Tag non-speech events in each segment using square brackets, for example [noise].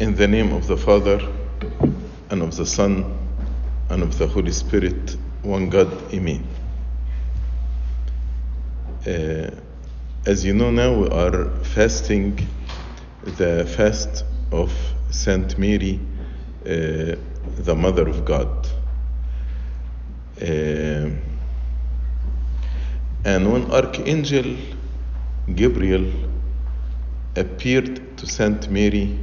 In the name of the Father, and of the Son, and of the Holy Spirit, one God, Amen. Uh, as you know now, we are fasting the fast of Saint Mary, uh, the Mother of God. Uh, and when Archangel Gabriel appeared to Saint Mary,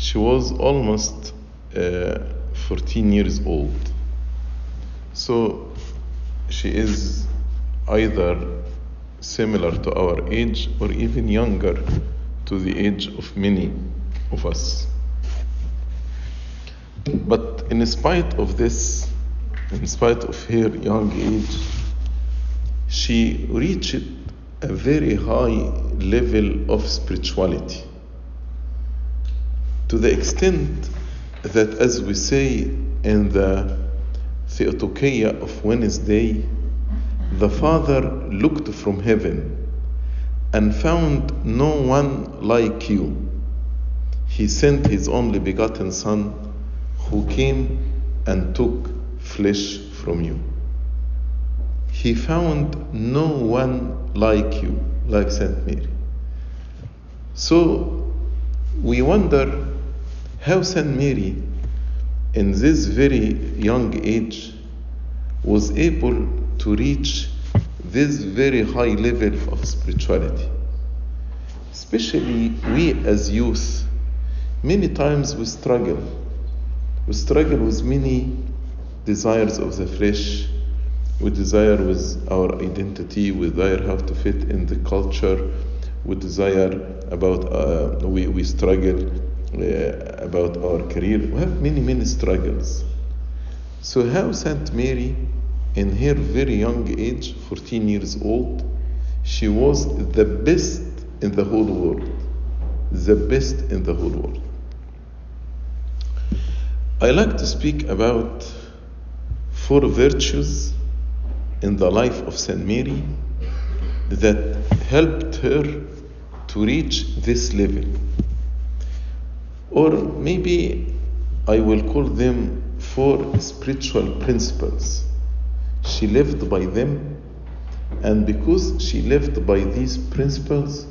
she was almost uh, 14 years old. So she is either similar to our age or even younger to the age of many of us. But in spite of this, in spite of her young age, she reached a very high level of spirituality to the extent that, as we say in the Theotokia of Wednesday, the Father looked from heaven and found no one like you. He sent His only begotten Son, who came and took flesh from you. He found no one like you, like Saint Mary. So we wonder how Saint Mary, in this very young age, was able to reach this very high level of spirituality. Especially we as youth, many times we struggle. We struggle with many desires of the flesh. We desire with our identity. We desire how to fit in the culture. We desire about uh, we we struggle uh, about our career. We have many many struggles. So how Saint Mary, in her very young age, 14 years old, she was the best in the whole world. The best in the whole world. I like to speak about four virtues in the life of Saint Mary that helped her to reach this level. Or maybe I will call them four spiritual principles. She lived by them, and because she lived by these principles,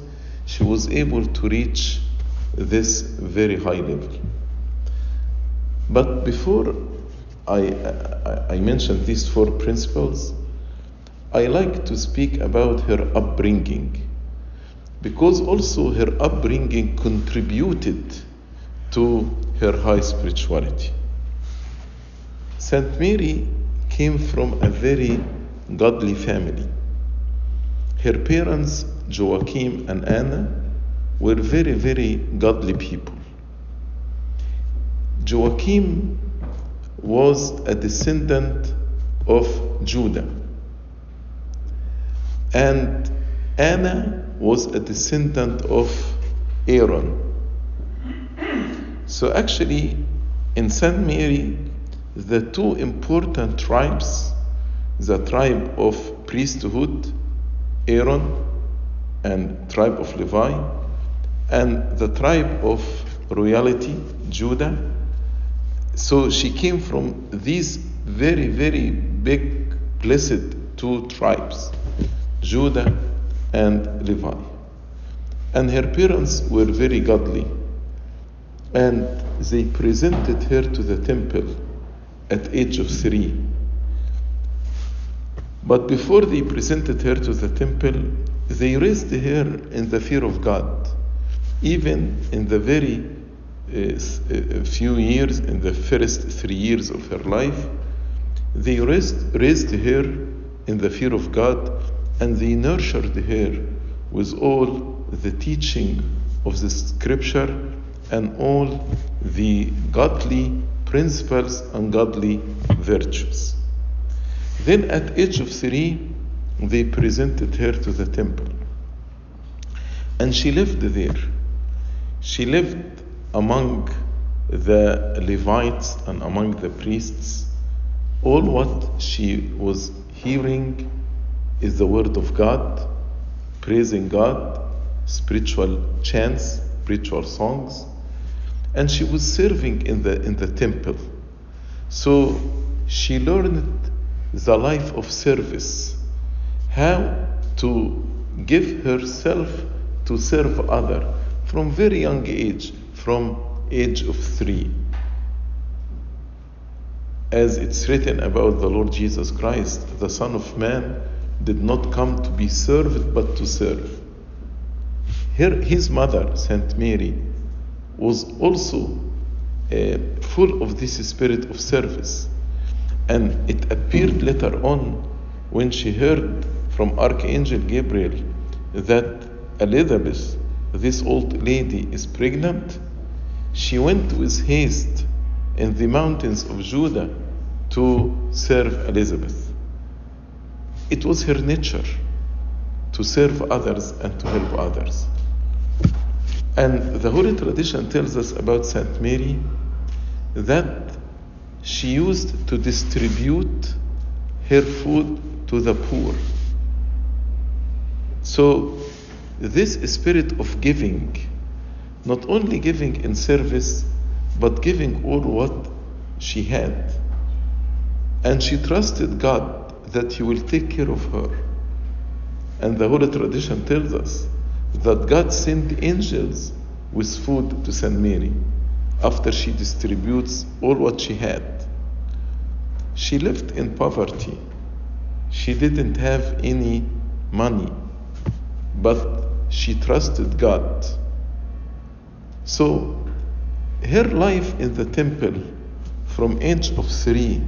she was able to reach this very high level. But before I, I, I mention these four principles, I like to speak about her upbringing because also her upbringing contributed to her high spirituality. Saint Mary came from a very godly family. Her parents, Joachim and Anna, were very, very godly people. Joachim was a descendant of Judah, and Anna was a descendant of Aaron. So, actually, in Saint Mary, the two important tribes, the tribe of priesthood, Aaron, and tribe of Levi, and the tribe of royalty, Judah. So she came from these very, very big, blessed two tribes, Judah and Levi. And her parents were very godly. And they presented her to the temple at age of three. But before they presented her to the temple, they raised her in the fear of God. Even in the very uh, few years, in the first three years of her life, they raised, raised her in the fear of God and they nurtured her with all the teaching of the scripture and all the godly principles and godly virtues. Then at age of three, they presented her to the temple. And she lived there. She lived among the Levites and among the priests. All what she was hearing is the word of God, praising God, spiritual chants, spiritual songs. And she was serving in the, in the temple. So she learned the life of service, how to give herself to serve other from very young age, from age of three. As it's written about the Lord Jesus Christ, the Son of Man did not come to be served but to serve. Her, his mother, Saint Mary, was also uh, full of this spirit of service. And it appeared later on when she heard from Archangel Gabriel that Elizabeth, this old lady, is pregnant. She went with haste in the mountains of Judah to serve Elizabeth. It was her nature to serve others and to help others. And the Holy Tradition tells us about Saint Mary that she used to distribute her food to the poor. So, this spirit of giving, not only giving in service, but giving all what she had. And she trusted God that He will take care of her. And the Holy Tradition tells us that God sent angels with food to Saint Mary after she distributes all what she had. She lived in poverty. She didn't have any money, but she trusted God. So her life in the temple from age of 3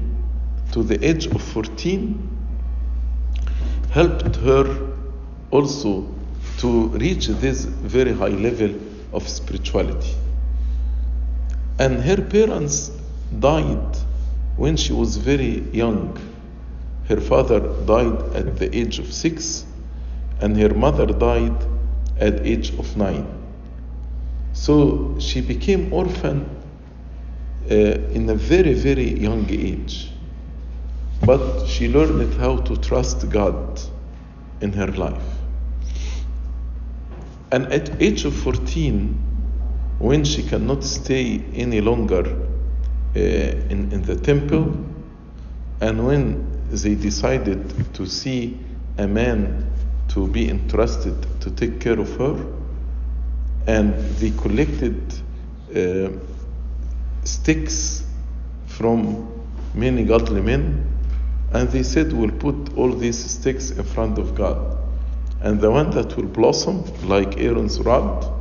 to the age of 14 helped her also to reach this very high level of spirituality. And her parents died when she was very young. Her father died at the age of six, and her mother died at age of nine. So she became orphan uh, in a very, very young age. But she learned how to trust God in her life. And at age of 14, when she cannot stay any longer uh, in, in the temple, and when they decided to see a man to be entrusted to take care of her, and they collected uh, sticks from many godly men, and they said, We'll put all these sticks in front of God. And the one that will blossom like Aaron's rod,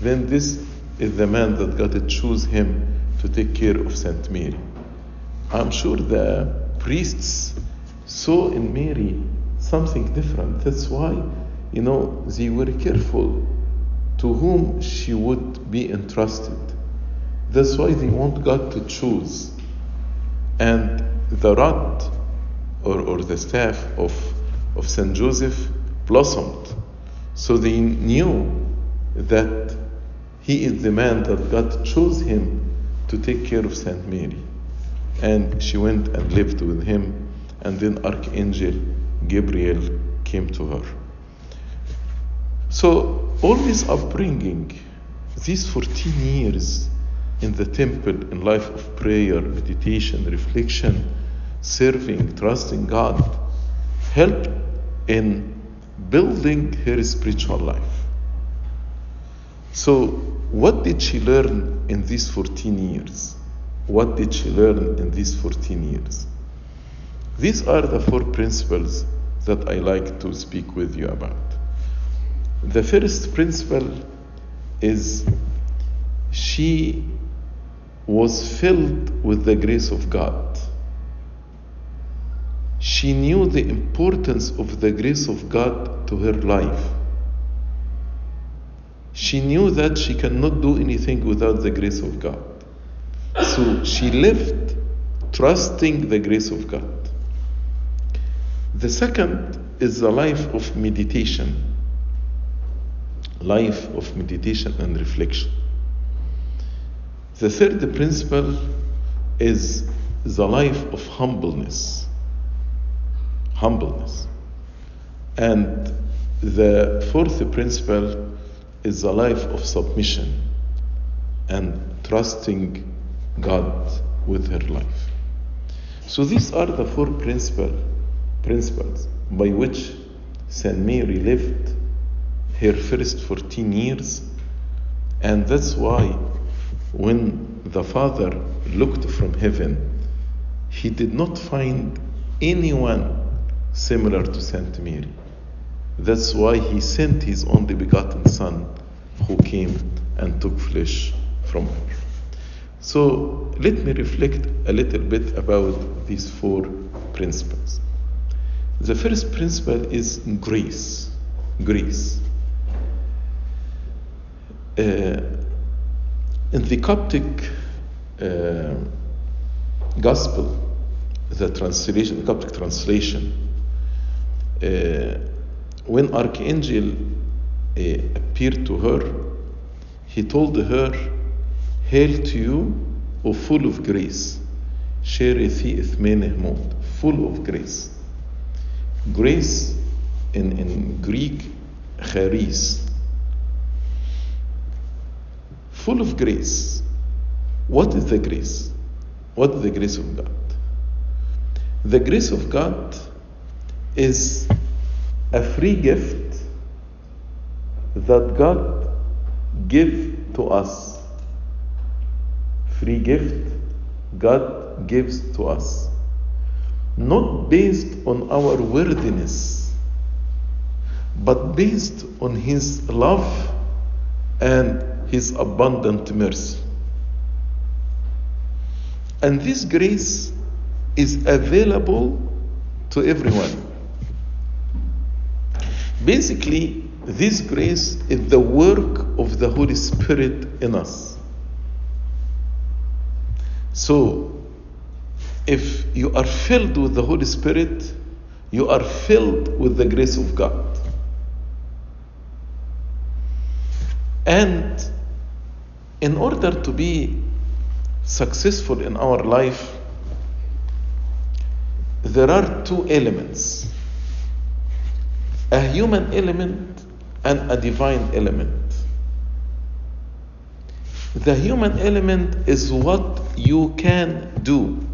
then this is the man that God to choose him to take care of Saint Mary. I'm sure the priests saw in Mary something different. That's why, you know, they were careful to whom she would be entrusted. That's why they want God to choose. And the rod or, or the staff of, of Saint Joseph blossomed. So they knew that he is the man that God chose him to take care of Saint Mary. And she went and lived with him, and then Archangel Gabriel came to her. So, all this upbringing, these 14 years in the temple, in life of prayer, meditation, reflection, serving, trusting God, helped in building her spiritual life. So, what did she learn in these 14 years? What did she learn in these 14 years? These are the four principles that I like to speak with you about. The first principle is she was filled with the grace of God. She knew the importance of the grace of God to her life. She knew that she cannot do anything without the grace of God. So she lived trusting the grace of God. The second is the life of meditation. Life of meditation and reflection. The third principle is the life of humbleness. Humbleness. And the fourth principle is a life of submission. and trusting God with her life. So these are the four principle, principles by which St. Mary lived her first 14 years, and that's why when the Father looked from heaven, he did not find anyone similar to Saint Mary. That's why he sent his only begotten Son, who came and took flesh from her. So let me reflect a little bit about these four principles. The first principle is grace. Grace. Uh, in the Coptic uh, Gospel, the translation, the Coptic translation, when Archangel uh, appeared to her, he told her, Hail to you, O full of grace, Sherethi Ithmenehmod, full of grace. Grace in, in Greek, charis, full of grace. What is the grace? What is the grace of God? The grace of God is a free gift that God gives to us. Free gift God gives to us. Not based on our worthiness, but based on His love and His abundant mercy. And this grace is available to everyone. Basically, this grace is the work of the Holy Spirit in us. So, if you are filled with the Holy Spirit, you are filled with the grace of God. And in order to be successful in our life, there are two elements a human element and a divine element. The human element is what you can do,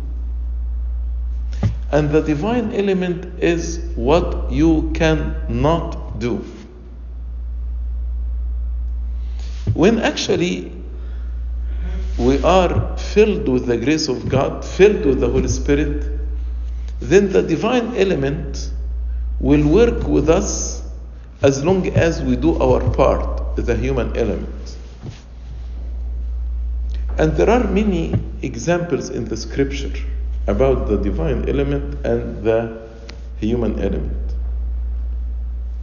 and the divine element is what you cannot do. When actually we are filled with the grace of God, filled with the Holy Spirit, then the divine element will work with us as long as we do our part, the human element. And there are many examples in the scripture about the divine element and the human element.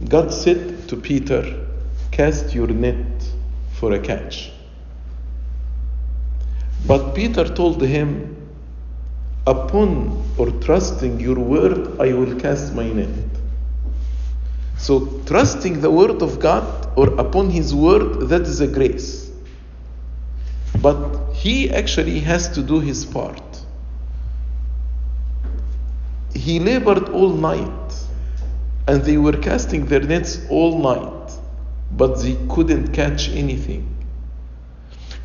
God said to Peter, Cast your net for a catch. But Peter told him, Upon or trusting your word, I will cast my net. So, trusting the word of God or upon his word, that is a grace. But he actually has to do his part. He labored all night, and they were casting their nets all night, but they couldn't catch anything.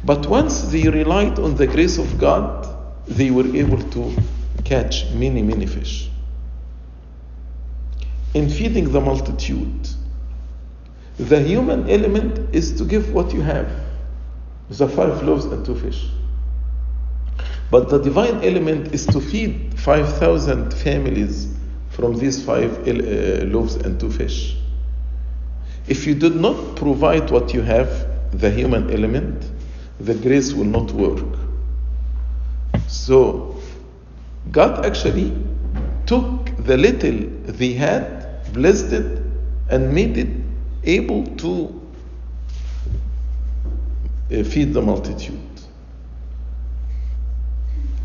But once they relied on the grace of God, they were able to catch many, many fish. In feeding the multitude, the human element is to give what you have the five loaves and two fish. But the divine element is to feed 5,000 families from these five uh, loaves and two fish. If you did not provide what you have, the human element, the grace will not work. So, God actually took the little they had, blessed it, and made it able to uh, feed the multitude.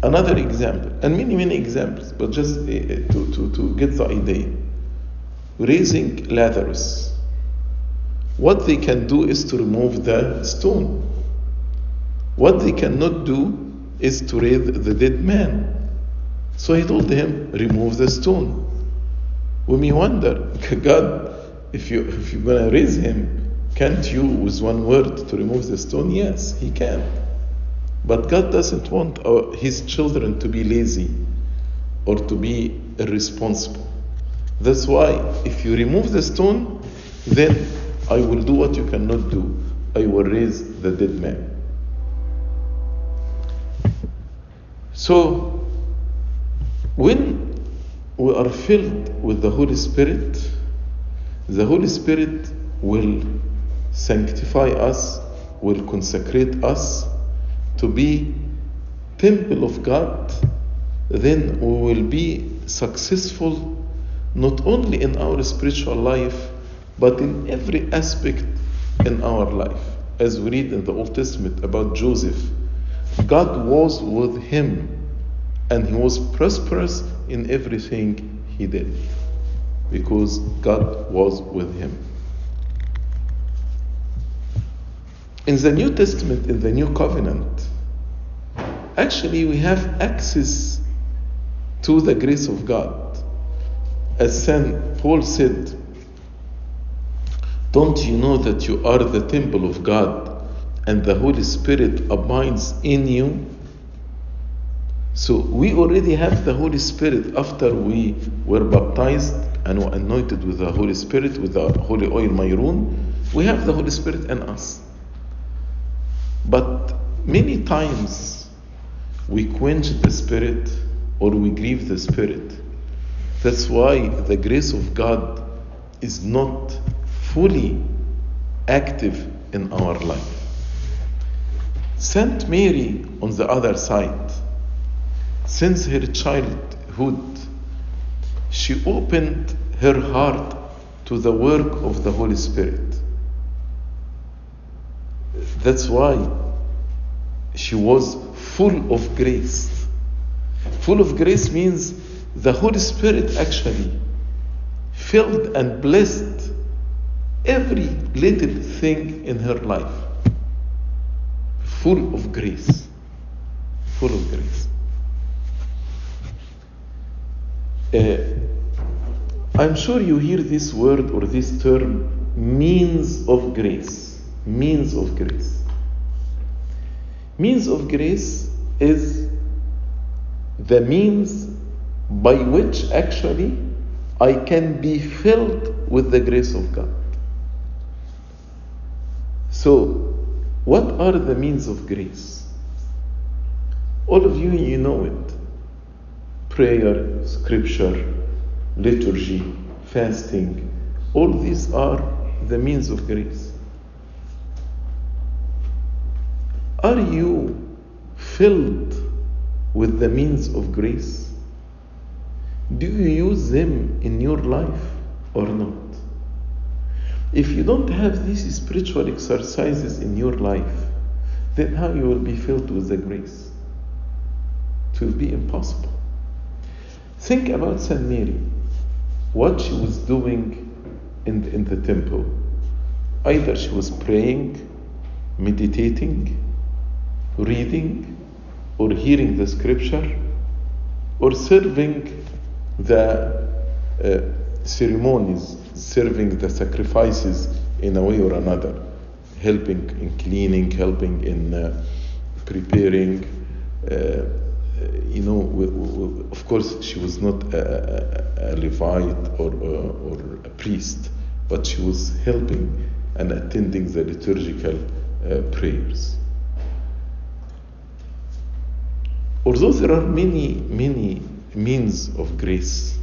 Another example, and many, many examples, but just uh, to, to, to get the idea. Raising Lazarus. What they can do is to remove the stone. What they cannot do is to raise the dead man. So he told him, remove the stone. We may wonder, [laughs] God, if, you, if you're going to raise him, can't you, with one word, to remove the stone? Yes, he can. But God doesn't want our, His children to be lazy or to be irresponsible. That's why if you remove the stone, then I will do what you cannot do. I will raise the dead man. So, when we are filled with the Holy Spirit, the Holy Spirit will sanctify us, will consecrate us to be temple of God, then we will be successful not only in our spiritual life, but in every aspect in our life. As we read in the Old Testament about Joseph, God was with him and he was prosperous in everything he did because God was with him. In the New Testament, in the New Covenant, actually we have access to the grace of God. As St. Paul said, Don't you know that you are the temple of God and the Holy Spirit abides in you? So we already have the Holy Spirit after we were baptized and were anointed with the Holy Spirit, with the holy oil Mayrun. We have the Holy Spirit in us. But many times we quench the Spirit or we grieve the Spirit. That's why the grace of God is not fully active in our life. Saint Mary, on the other side, since her childhood, she opened her heart to the work of the Holy Spirit. That's why she was full of grace. Full of grace means the Holy Spirit actually filled and blessed every little thing in her life. Full of grace. Full of grace. Uh, I'm sure you hear this word or this term, means of grace. Means of grace. Means of grace is the means by which actually I can be filled with the grace of God. So, what are the means of grace? All of you, you know it prayer, scripture, liturgy, fasting. All these are the means of grace. Are you filled with the means of grace? Do you use them in your life or not? If you don't have these spiritual exercises in your life, then how you will be filled with the grace? It will be impossible. Think about Saint Mary, what she was doing in the, in the temple. Either she was praying, meditating, reading, or hearing the scripture, or serving the uh, ceremonies, serving the sacrifices in a way or another, helping in cleaning, helping in uh, preparing. Uh, you know, w- w- of course, she was not a, a, a Levite or, uh, or a priest, but she was helping and attending the liturgical uh, prayers. Although there are many, many means of grace,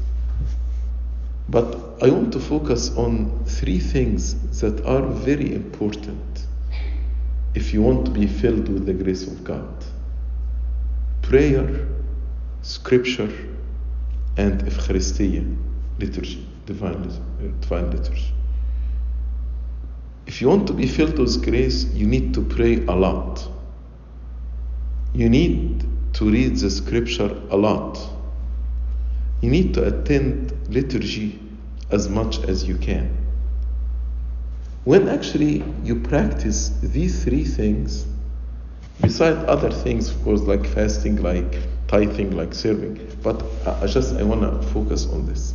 but I want to focus on three things that are very important if you want to be filled with the grace of God prayer, scripture, and Eucharistia, liturgy, divine, divine liturgy. If you want to be filled with grace, you need to pray a lot. You need to read the scripture a lot. You need to attend liturgy as much as you can. When actually you practice these three things, beside other things, of course, like fasting, like tithing, like serving, but I just I want to focus on this,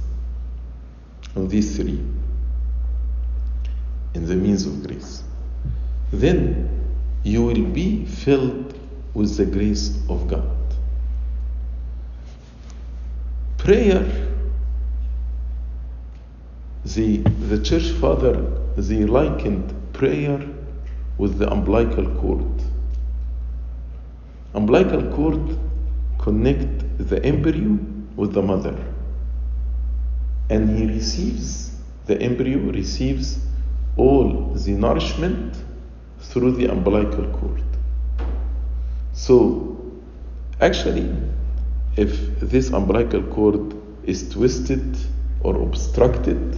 on these three, in the means of grace. Then you will be filled with the grace of God. Prayer, the, the church father, they likened prayer with the umbilical cord. Umbilical cord connect the embryo with the mother. And he receives, the embryo receives all the nourishment through the umbilical cord. So, actually, if this umbilical cord is twisted or obstructed,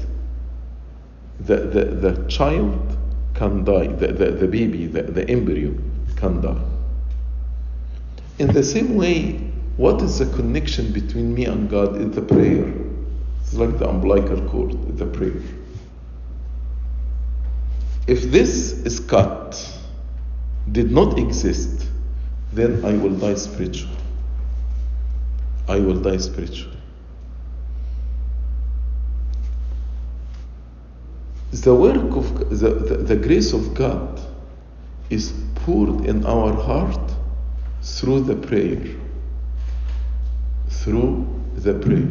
the, the, the child can die, the, the, the baby, the, the embryo can die. In the same way, what is the connection between me and God in the prayer. It's like the umbilical cord, the prayer. If this is cut, did not exist, then I will die spiritually. I will die spiritually. The work of the, the, the grace of God is poured in our heart through the prayer. Through the prayer.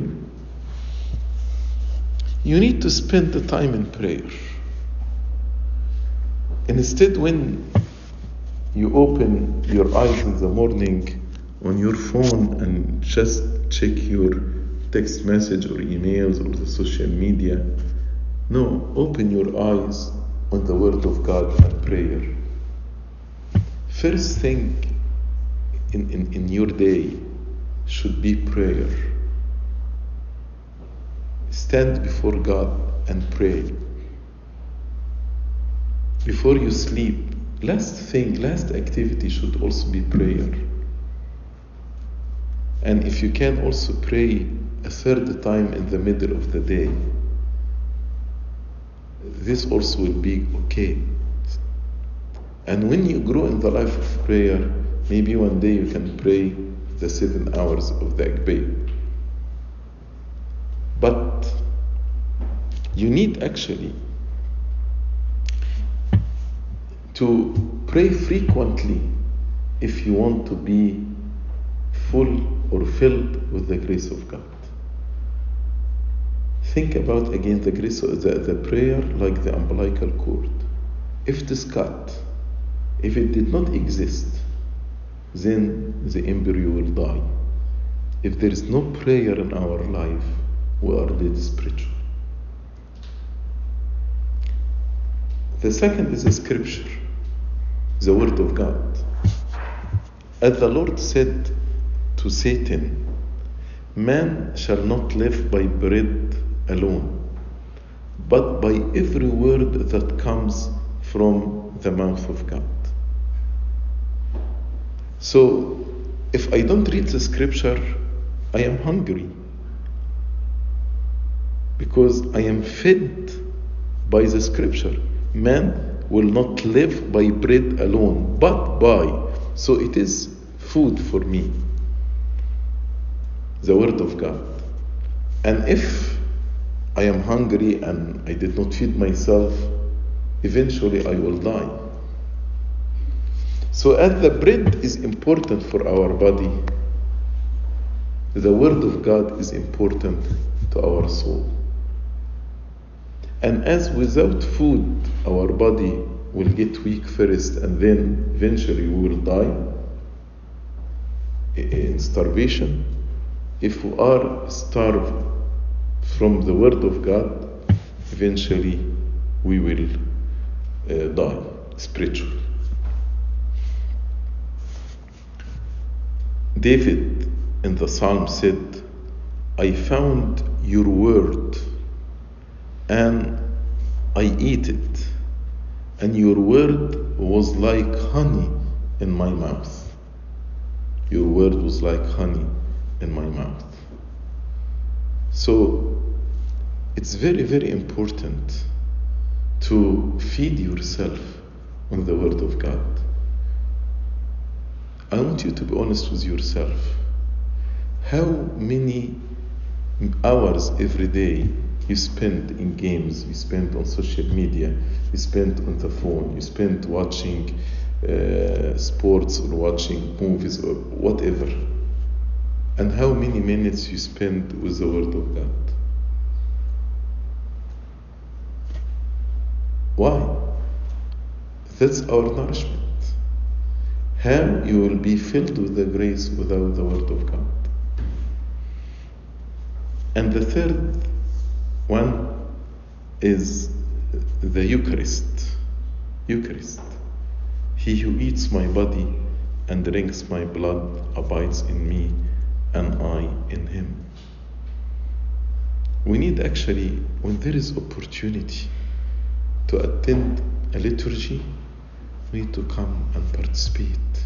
You need to spend the time in prayer. Instead, when you open your eyes in the morning on your phone and just check your text message or emails or the social media, no, open your eyes on the Word of God and prayer. First thing in, in, in your day should be prayer. Stand before God and pray. Before you sleep, last thing, last activity should also be prayer. And if you can also pray a third time in the middle of the day, this also will be okay. And when you grow in the life of prayer, maybe one day you can pray the seven hours of the Agpeya. But you need actually to pray frequently if you want to be full or filled with the grace of God. Think about again the grace of the, the prayer like the umbilical cord. If it is cut, if it did not exist, then the embryo will die. If there is no prayer in our life, we are dead spiritually. The second is the scripture, the word of God. As the Lord said to Satan, Man shall not live by bread alone, but by every word that comes from the mouth of God. So, if I don't read the scripture, I am hungry because I am fed by the scripture. Man will not live by bread alone, but by. So it is food for me, the Word of God. And if I am hungry and I did not feed myself, eventually I will die. So, as the bread is important for our body, the Word of God is important to our soul. And as without food, our body will get weak first and then eventually we will die in starvation. If we are starved from the Word of God, eventually we will uh, die spiritually. David in the psalm said, I found your word and I eat it, and your word was like honey in my mouth. Your word was like honey in my mouth. So it's very, very important to feed yourself on the Word of God. I want you to be honest with yourself. How many hours every day you spend in games, you spend on social media, you spend on the phone, you spend watching uh, sports or watching movies or whatever. And how many minutes you spend with the Word of God. Why? That's our nourishment. How you will be filled with the grace without the Word of God. And the third one is the Eucharist. Eucharist. He who eats my body and drinks my blood abides in me, and I in him. We need actually, when there is opportunity to attend a liturgy, we need to come and participate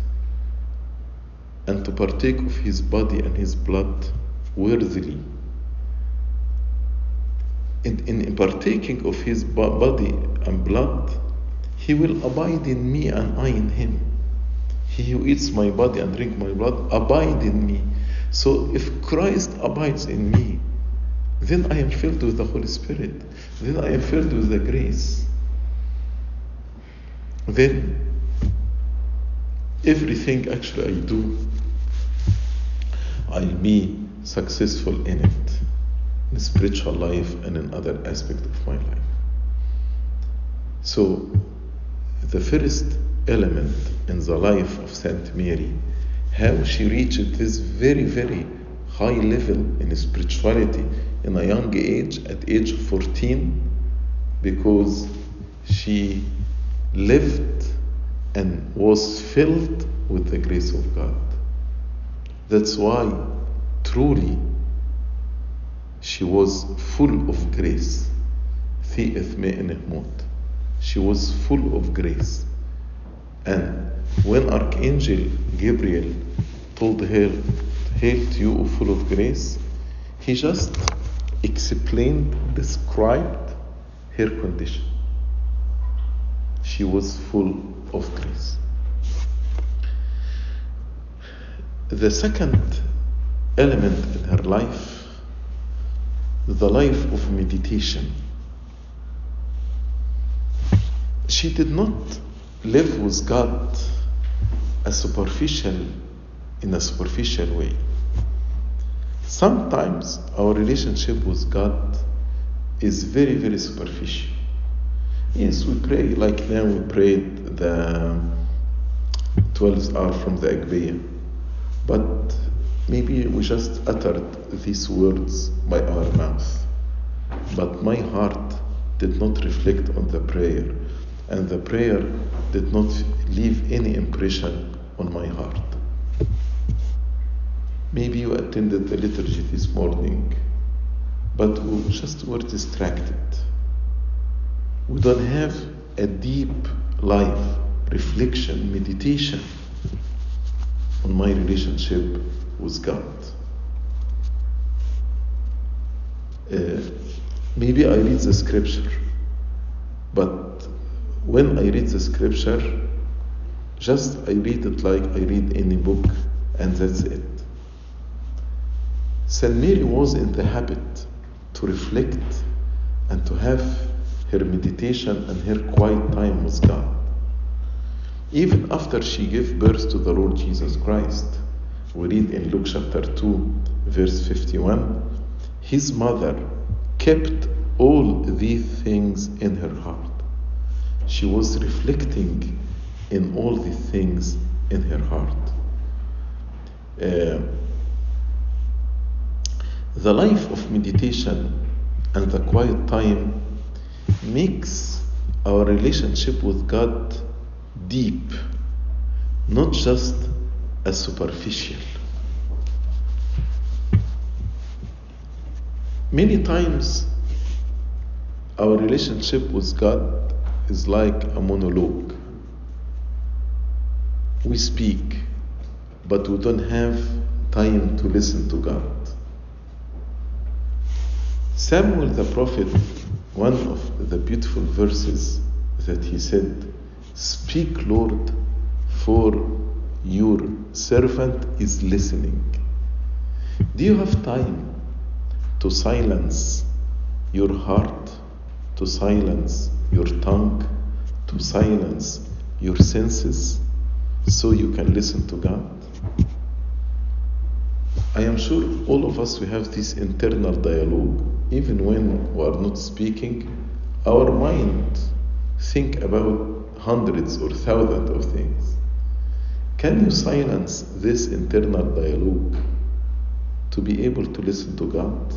and to partake of his body and his blood worthily. In, in partaking of his body and blood, he will abide in me and I in him. He who eats my body and drink my blood abide in me. So if Christ abides in me, then I am filled with the Holy Spirit. Then I am filled with the grace. Then everything actually I do, I'll be successful in it, in spiritual life and in other aspects of my life. So the first element in the life of Saint Mary, how she reached this very, very high level in spirituality in a young age, at age 14, because she lived and was filled with the grace of God. That's why truly she was full of grace. She was full of grace. And when Archangel Gabriel told her, Hail to you, full of grace, he just explained, described her condition. She was full of grace. The second element in her life, the life of meditation. She did not live with God a superficial in a superficial way. Sometimes our relationship with God is very, very superficial. Yes, we pray, like them. we prayed the 12th hour from the Agpeya, but maybe we just uttered these words by our mouth. But my heart did not reflect on the prayer, and the prayer did not leave any impression on my heart. Maybe you attended the liturgy this morning, but we just were distracted. We don't have a deep life, reflection, meditation on my relationship with God. Uh, maybe I read the scripture, but when I read the scripture, just I read it like I read any book, and that's it. Saint Mary was in the habit to reflect and to have her meditation and her quiet time with God. Even after she gave birth to the Lord Jesus Christ, we read in Luke chapter 2, verse 51, his mother kept all these things in her heart. She was reflecting in all these things in her heart. Uh, the life of meditation and the quiet time makes our relationship with God deep, not just a superficial. Many times, our relationship with God is like a monologue. We speak, but we don't have time to listen to God. Samuel the prophet, one of the beautiful verses that he said, Speak, Lord, for your servant is listening. Do you have time to silence your heart, to silence your tongue, to silence your senses so you can listen to God? I am sure all of us we have this internal dialogue. Even when we are not speaking, our mind think about hundreds or thousands of things. Can you silence this internal dialogue to be able to listen to God?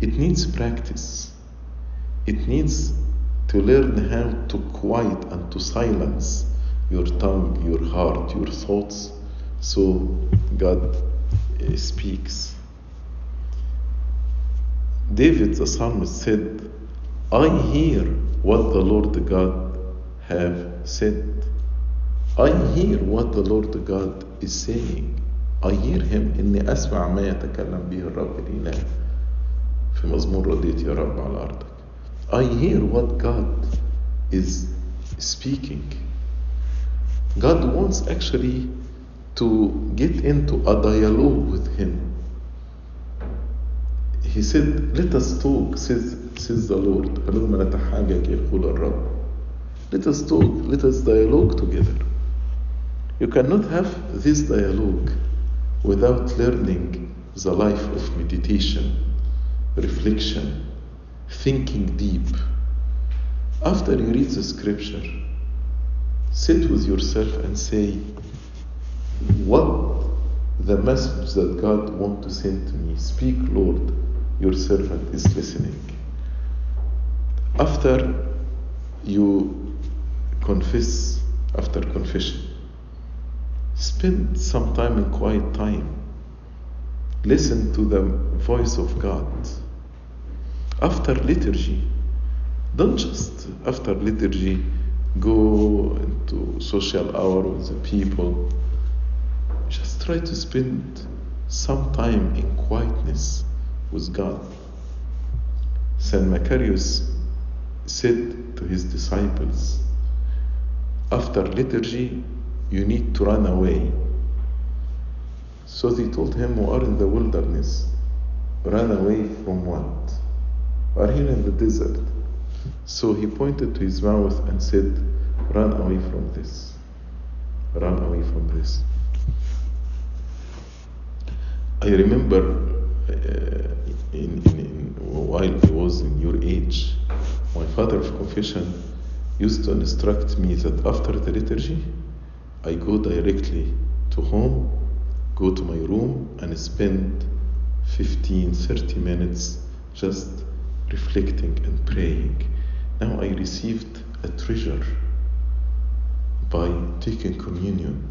It needs practice. It needs to learn how to quiet and to silence your tongue, your heart, your thoughts, so God uh, speaks. David the psalmist said, I hear what the Lord God have said. I hear what the Lord God is saying. I hear him إني أسمع ما يتكلم به الرب الإله في مزمور رديت يا رب على أرضك. I hear what God is speaking. God wants actually to get into a dialogue with him. He said, Let us talk, says, says the Lord. هلما نتحاجج يقول الرب. Let us talk, let us dialogue together. You cannot have this dialogue without learning the life of meditation, reflection, thinking deep. After you read the scripture, sit with yourself and say, what the message that God wants to send to me? Speak, Lord, your servant is listening. After you confess, after confession, spend some time in quiet time. Listen to the voice of God. After liturgy, don't just after liturgy go into social hour with the people. Try to spend some time in quietness with God. Saint Macarius said to his disciples, after liturgy, you need to run away. So they told him, We are in the wilderness. Run away from what? We are here in the desert. So he pointed to his mouth and said, Run away from this. Run away from this. I remember uh, in, in, in, while I was in your age, my father of confession used to instruct me that after the liturgy, I go directly to home, go to my room, and spend 15 30 minutes just reflecting and praying. Now I received a treasure by taking communion.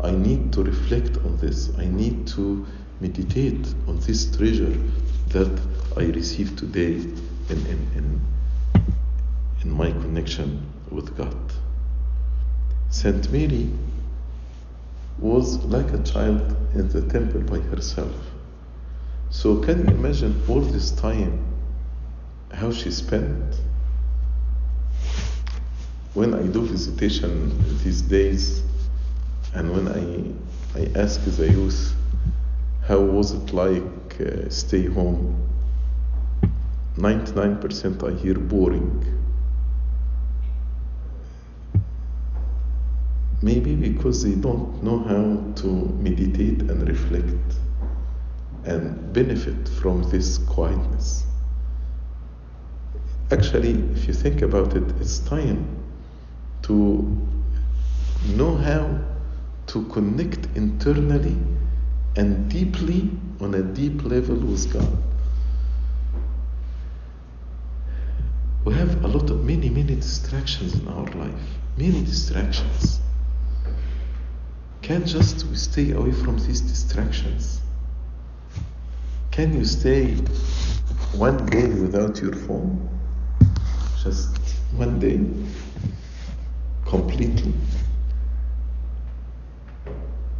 I need to reflect on this. I need to meditate on this treasure that I received today in, in, in, in my connection with God. Saint Mary was like a child in the temple by herself. So, can you imagine all this time how she spent? When I do visitation these days, and when I, I ask the youth, how was it like uh, stay home? 99% I hear boring. Maybe because they don't know how to meditate and reflect and benefit from this quietness. Actually, if you think about it, it's time to know how to connect internally and deeply on a deep level with God. We have a lot of many, many distractions in our life. Many distractions. Can't just we stay away from these distractions. Can you stay one day without your phone? Just one day, completely.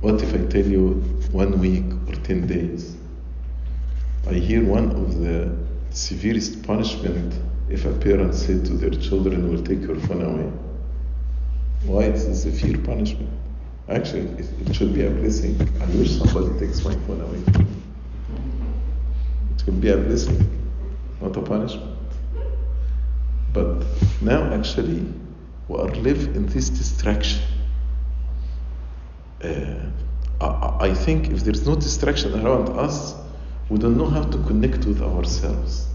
What if I tell you one week or 10 days? I hear one of the severest punishment if a parent said to their children, we'll take your phone away. Why is this a severe punishment? Actually, it, it should be a blessing. I wish somebody takes my phone away. It will be a blessing, not a punishment. But now, actually, we are live in this distraction. Uh, I, think if there's no distraction around us, we don't know how to connect with ourselves.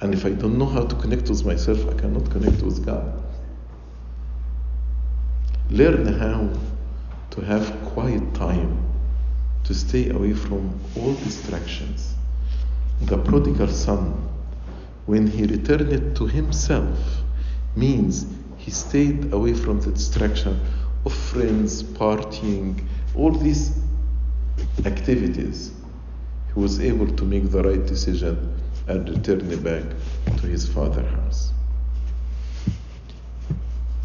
And if I don't know how to connect with myself, I cannot connect with God. Learn how to have quiet time, to stay away from all distractions. The prodigal son, when he returned to himself, means he stayed away from the distraction of friends, partying, all these activities. He was able to make the right decision and return back to his father's house.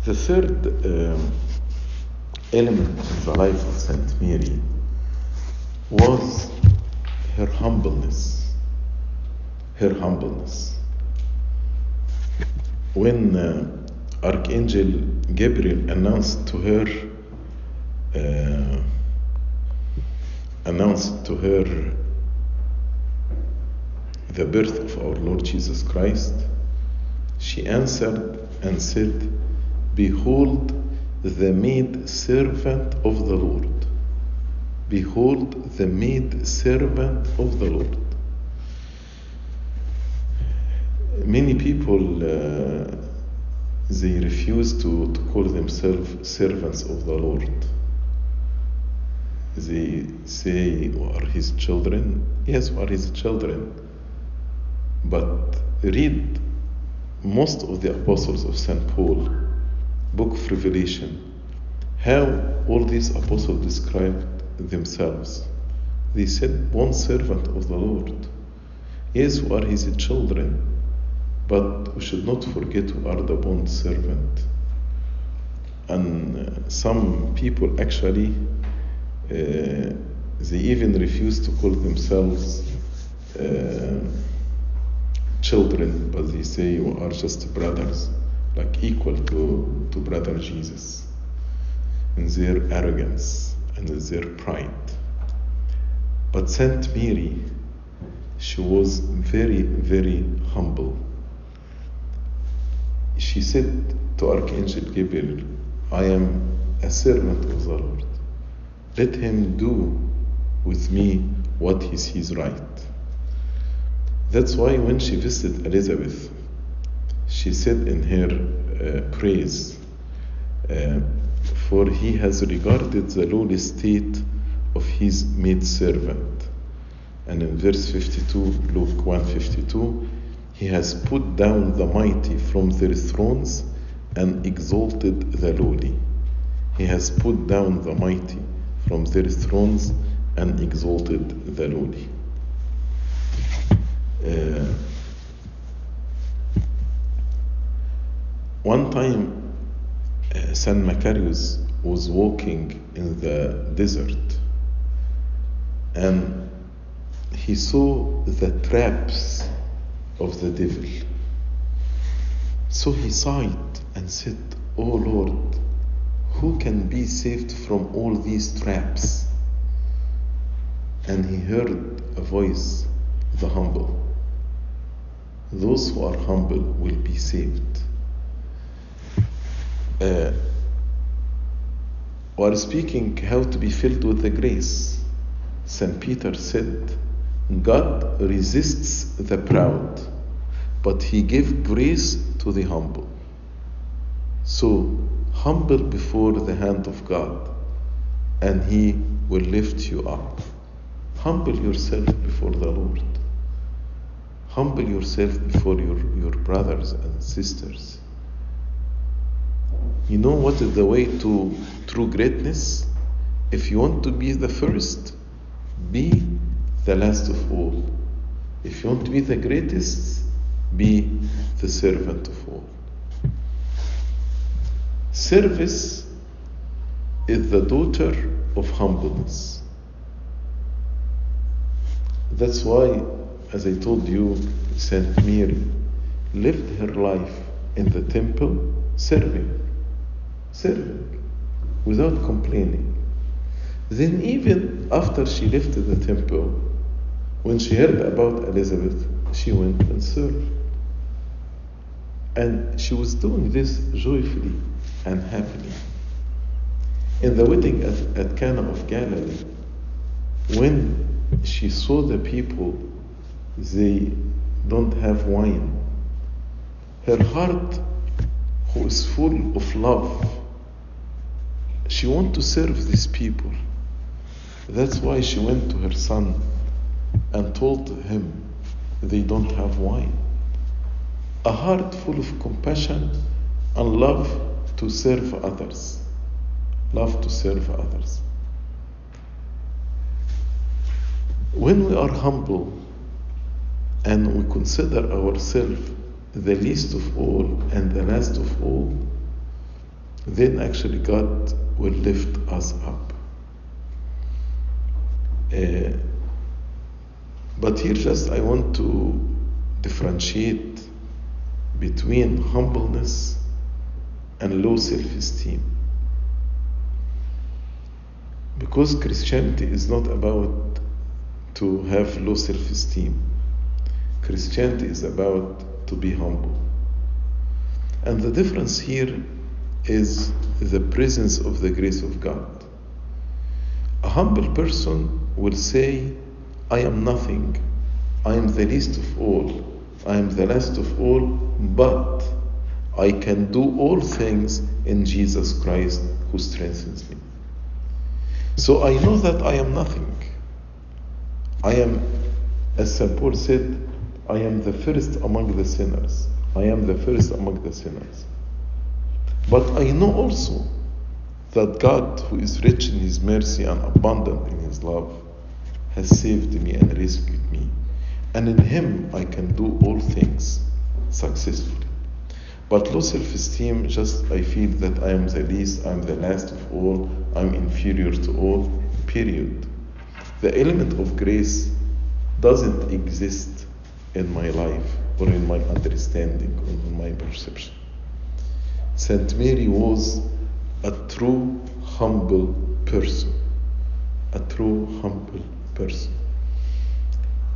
The third um, element in the life of Saint Mary was her humbleness. Her humbleness. When uh, Archangel Gabriel announced to her, uh, announced to her the birth of our Lord Jesus Christ, she answered and said, Behold, the maid servant of the Lord. Behold, the maid servant of the Lord. Many people uh, they refuse to, to call themselves servants of the Lord. They say, are his children. Yes, are his children. But read most of the apostles of St. Paul, book of Revelation, how all these apostles described themselves. They said, one servant of the Lord. Yes, we are his children, but we should not forget we are the bond servant. And uh, some people actually, they even refuse to call themselves uh, children, but they say we are just brothers, like equal to, to brother Jesus in their arrogance and their pride. But Saint Mary, she was very, very humble. She said to Archangel Gabriel, I am a servant of the Lord. Let him do with me what he sees right. That's why when she visited Elizabeth, she said in her uh, praise, uh, For he has regarded the lowly state of his maidservant. And in verse 52, Luke 152, he has put down the mighty from their thrones and exalted the lowly. He has put down the mighty from their thrones and exalted the lowly. Uh, one time, uh, San Macarius was walking in the desert and he saw the traps of the devil. So he sighed and said, oh Lord, who can be saved from all these traps? And he heard a voice, the humble. Those who are humble will be saved. Uh, are speaking how to be filled with the grace. St. Peter said, God resists the proud, but he gives grace to the humble. So, humble before the hand of God, and he will lift you up. Humble yourself before the Lord. Humble yourself before your, your brothers and sisters. You know what is the way to true greatness? If you want to be the first, be the last of all. If you want to be the greatest, be the servant of all. Service is the daughter of humbleness. That's why, as I told you, Saint Mary lived her life in the temple serving, serving, without complaining. Then, even after she left the temple, when she heard about Elizabeth, she went and served. And she was doing this joyfully and happily. In the wedding at, at Cana of Galilee, when she saw the people, they don't have wine. Her heart, who is full of love, she want to serve these people. That's why she went to her son and told him they don't have wine. A heart full of compassion and love to serve others. Love to serve others. When we are humble and we consider ourselves the least of all and the last of all, then actually God will lift us up. Uh, but here, just I want to differentiate between humbleness and low self esteem. Because Christianity is not about to have low self esteem, Christianity is about to be humble. And the difference here is the presence of the grace of God. A humble person will say, I am nothing, I am the least of all, I am the last of all, but I can do all things in Jesus Christ who strengthens me. So I know that I am nothing. I am, as St. Paul said, I am the first among the sinners. I am the first among the sinners. But I know also that God, who is rich in His mercy and abundant in His love, has saved me and rescued me. And in Him I can do all things successfully. But low self esteem, just I feel that I am the least, I am the last of all, I'm inferior to all, period. The element of grace doesn't exist in my life or in my understanding or in my perception. Saint Mary was a true humble person. A true humble person.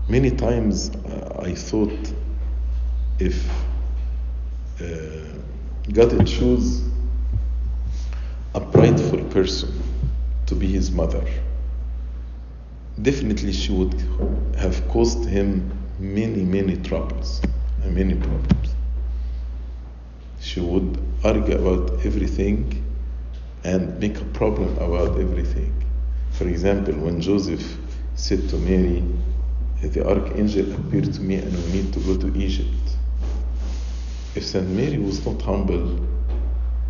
Many times uh, I thought if uh, God had choose a prideful person to be his mother, definitely she would have caused him many, many troubles and many problems. She would argue about everything and make a problem about everything. For example, when Joseph said to Mary, The archangel appeared to me and we need to go to Egypt. If St. Mary was not humble,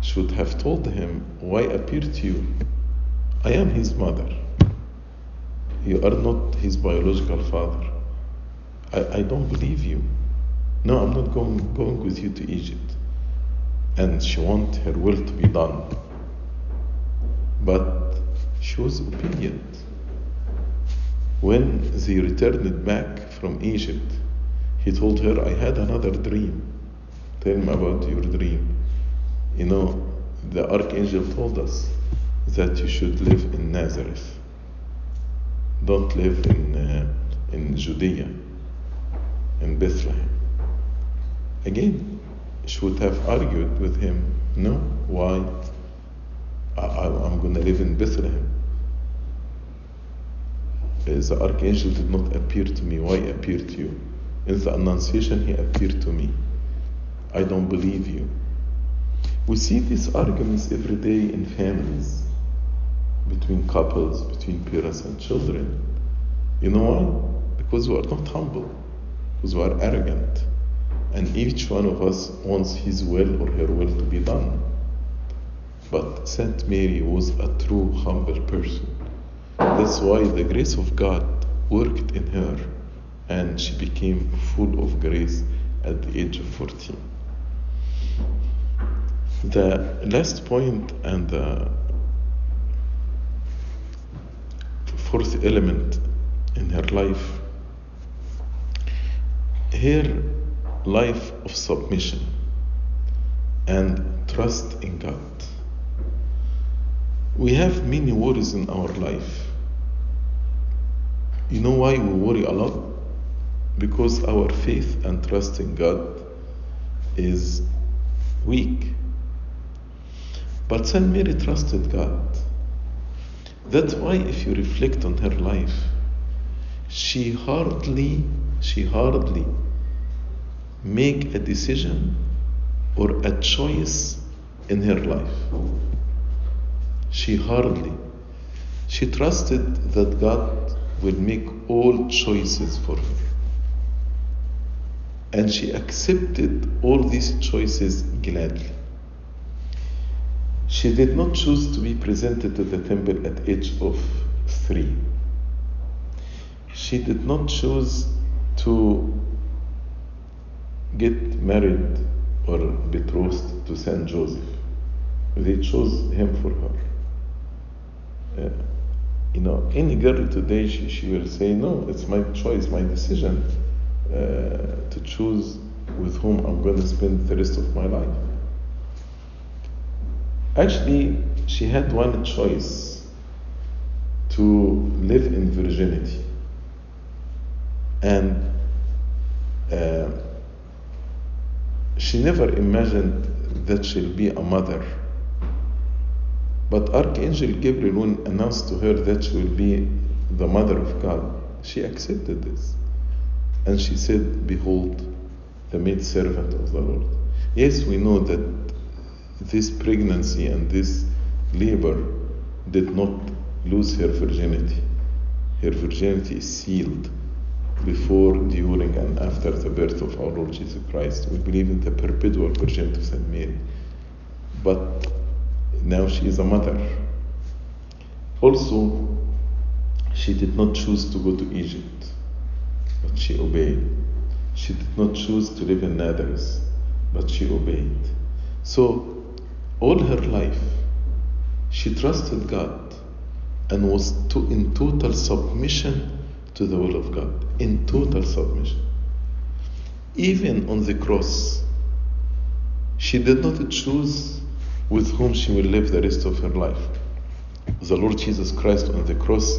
she would have told him, Why appear to you? I am his mother. You are not his biological father. I, I don't believe you. No, I'm not going, going with you to Egypt. And she wanted her will to be done. But she was obedient. When they returned back from Egypt, he told her, I had another dream. Tell me about your dream. You know, the archangel told us that you should live in Nazareth. Don't live in, uh, in Judea, in Bethlehem. Again, she would have argued with him, No, why? I, am going to live in Bethlehem. The archangel did not appear to me. Why appear to you? In the Annunciation, he appeared to me. I don't believe you. We see these arguments every day in families, between couples, between parents and children. You know why? Because we are not humble, because we are arrogant, and each one of us wants his will or her will to be done. But Saint Mary was a true humble person. That's why the grace of God worked in her and she became full of grace at the age of 14. The last point and the fourth element in her life, her life of submission and trust in God. We have many worries in our life. You know why we worry a lot? Because our faith and trust in God is weak. But Saint Mary trusted God. That's why, if you reflect on her life, she hardly, she hardly make a decision or a choice in her life. She hardly. She trusted that God will make all choices for her. And she accepted all these choices gladly. She did not choose to be presented to the temple at age of three. She did not choose to get married or betrothed to Saint Joseph. They chose him for her. Uh, you know, any girl today, she, she will say, no, it's my choice, my decision uh, to choose with whom I'm going to spend the rest of my life. Actually, she had one choice to live in virginity. And uh, she never imagined that she'll be a mother. But Archangel Gabriel, announced to her that she will be the mother of God, she accepted this. And she said, Behold, the maid servant of the Lord. Yes, we know that this pregnancy and this labor did not lose her virginity. Her virginity is sealed before, during, and after the birth of our Lord Jesus Christ. We believe in the perpetual virginity of Saint Mary. But now she is a mother. Also, she did not choose to go to Egypt, but she obeyed. She did not choose to live in Nazareth, but she obeyed. So, all her life, she trusted God and was to, in total submission to the will of God. In total submission. Even on the cross, she did not choose with whom she will live the rest of her life. The Lord Jesus Christ on the cross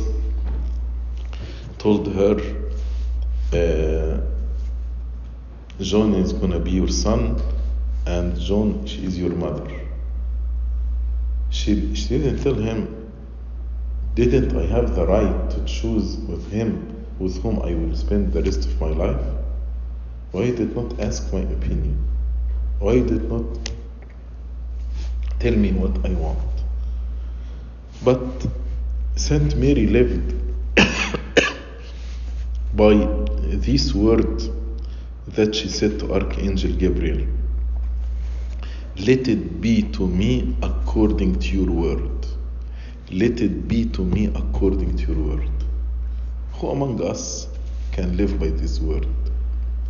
told her, John is to be your son, and John, she is your mother. She, she didn't tell him, didn't I have the right to choose with him with whom I will spend the rest of my life? Why did not ask my opinion? Why did not tell me what I want? But Saint Mary lived [coughs] by this word that she said to Archangel Gabriel Let it be to me according to your word. Let it be to me according to your word. Who among us can live by this word?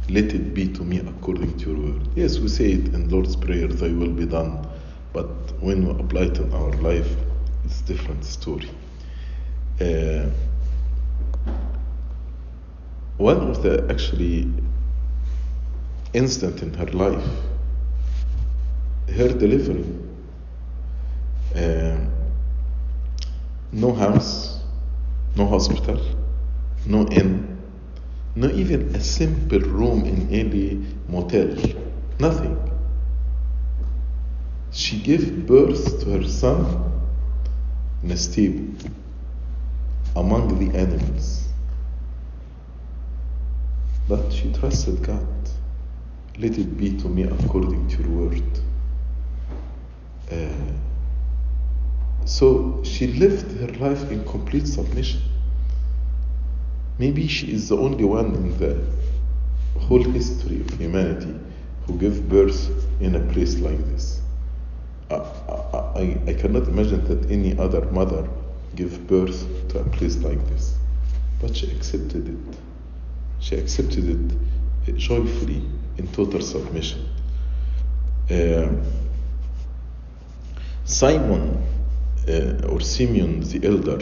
Let it be to me according to your word. Yes, we say it in Lord's Prayer, Thy will be done. But when we apply it in our life, it's a different story. Uh, one of the actually instant in her life, her delivery, uh, no house, no hospital, no inn, not even a simple room in any motel, nothing. She gave birth to her son in among the animals. But she trusted God. Let it be to me according to your word. Uh, so she lived her life in complete submission. Maybe she is the only one in the whole history of humanity who gave birth in a place like this. I, I, I cannot imagine that any other mother give birth to a place like this. But she accepted it. She accepted it joyfully in total submission. Uh, Simon uh, or Simeon the elder,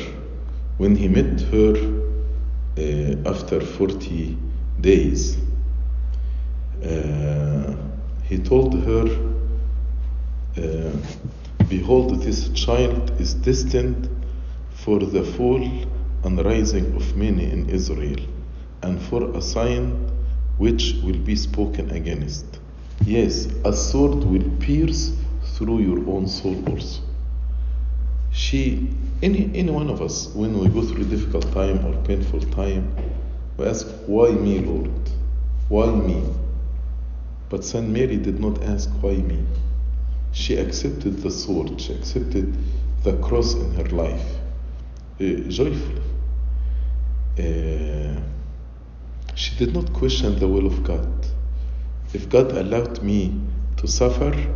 when he met her uh, after 40 days, uh, he told her, Behold, this child is destined for the fall and rising of many in Israel, and for a sign which will be spoken against. Yes, a sword will pierce through your own soul also. She, any, any one of us, when we go through difficult time or painful time, we ask, Why me, Lord? Why me? But Saint Mary did not ask, Why me? She accepted the sword, she accepted the cross in her life uh, joyfully. Uh, she did not question the will of God. If God allowed me to suffer, uh,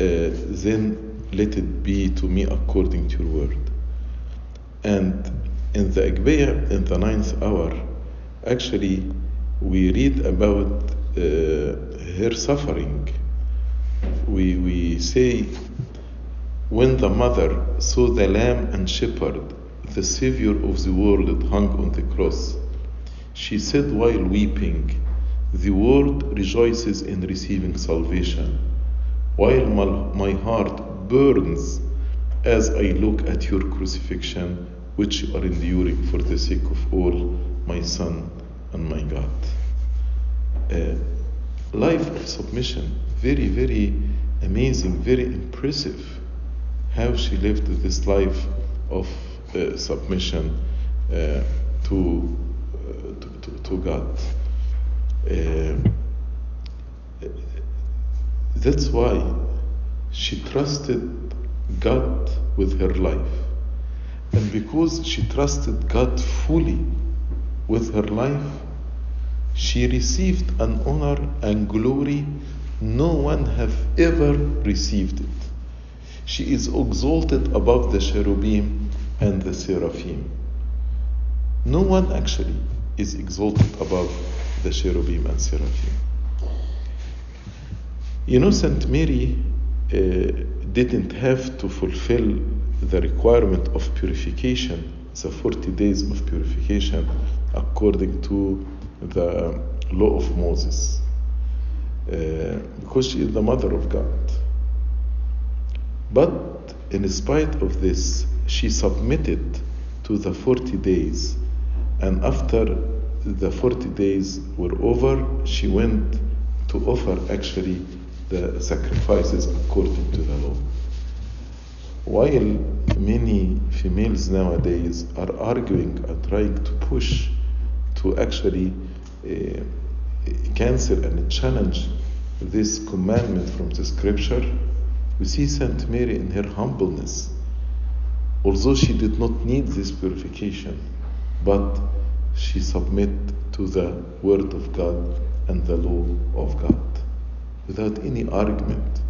then let it be to me according to your word. And in the Agpeya, in the ninth hour, actually, we read about uh, her suffering. We, we say, when the mother saw the lamb and shepherd, the Savior of the world hung on the cross, she said while weeping, The world rejoices in receiving salvation, while my, heart burns as I look at your crucifixion, which you are enduring for the sake of all, my Son and my God. Uh, life of submission, very, very amazing, very impressive how she lived this life of uh, submission uh, to, to, God. Um, that's why she trusted God with her life. And because she trusted God fully with her life, she received an honor and glory no one have ever received it. She is exalted above the cherubim and the seraphim. No one actually is exalted above the cherubim and seraphim. You know, Saint Mary uh, didn't have to fulfill the requirement of purification, the 40 days of purification, according to the law of Moses, uh, because she is the mother of God. But in spite of this, she submitted to the 40 days. And after the 40 days were over, she went to offer actually the sacrifices according to the law. While many females nowadays are arguing and trying to push to actually uh, cancel and challenge this commandment from the scripture, we see Saint Mary in her humbleness. Although she did not need this purification, but she submitted to the word of God and the law of God without any argument,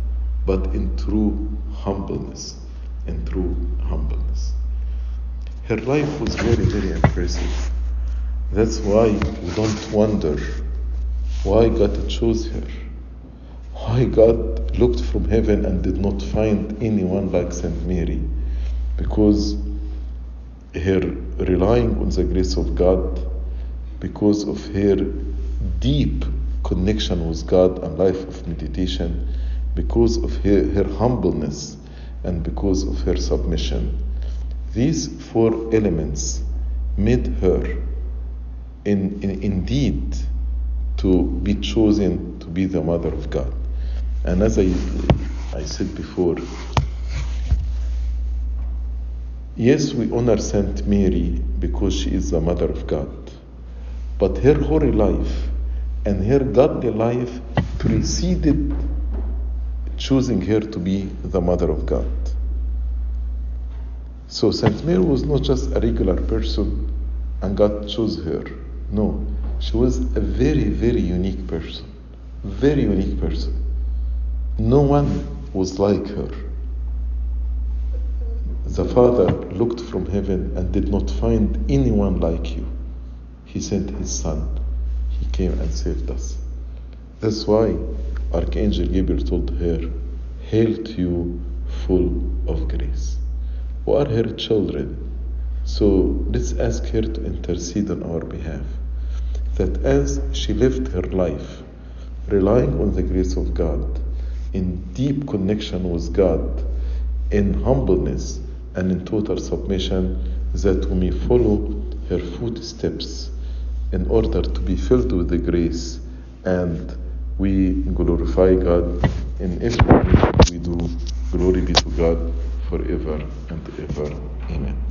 but in true humbleness. In true humbleness. Her life was very, very impressive. That's why we don't wonder why God chose her. Why God looked from heaven and did not find anyone like Saint Mary. Because her relying on the grace of God, because of her deep connection with God and life of meditation, because of her, her humbleness, and because of her submission. These four elements made her in, in, indeed to be chosen to be the mother of God. And as I, I said before, yes, we honor Saint Mary because she is the mother of God, but her holy life and her godly life preceded choosing her to be the mother of God. So Saint Mary was not just a regular person and God chose her. No, she was a very, very unique person. Very unique person. No one was like her. The Father looked from heaven and did not find anyone like you. He sent His Son. He came and saved us. That's why Archangel Gabriel told her, Hail to you, full of grace. We are her children. So let's ask her to intercede on our behalf. That as she lived her life, relying on the grace of God, in deep connection with God, in humbleness and in total submission, that we may follow her footsteps in order to be filled with the grace and we glorify God in everything we do. Glory be to God forever and ever. Amen.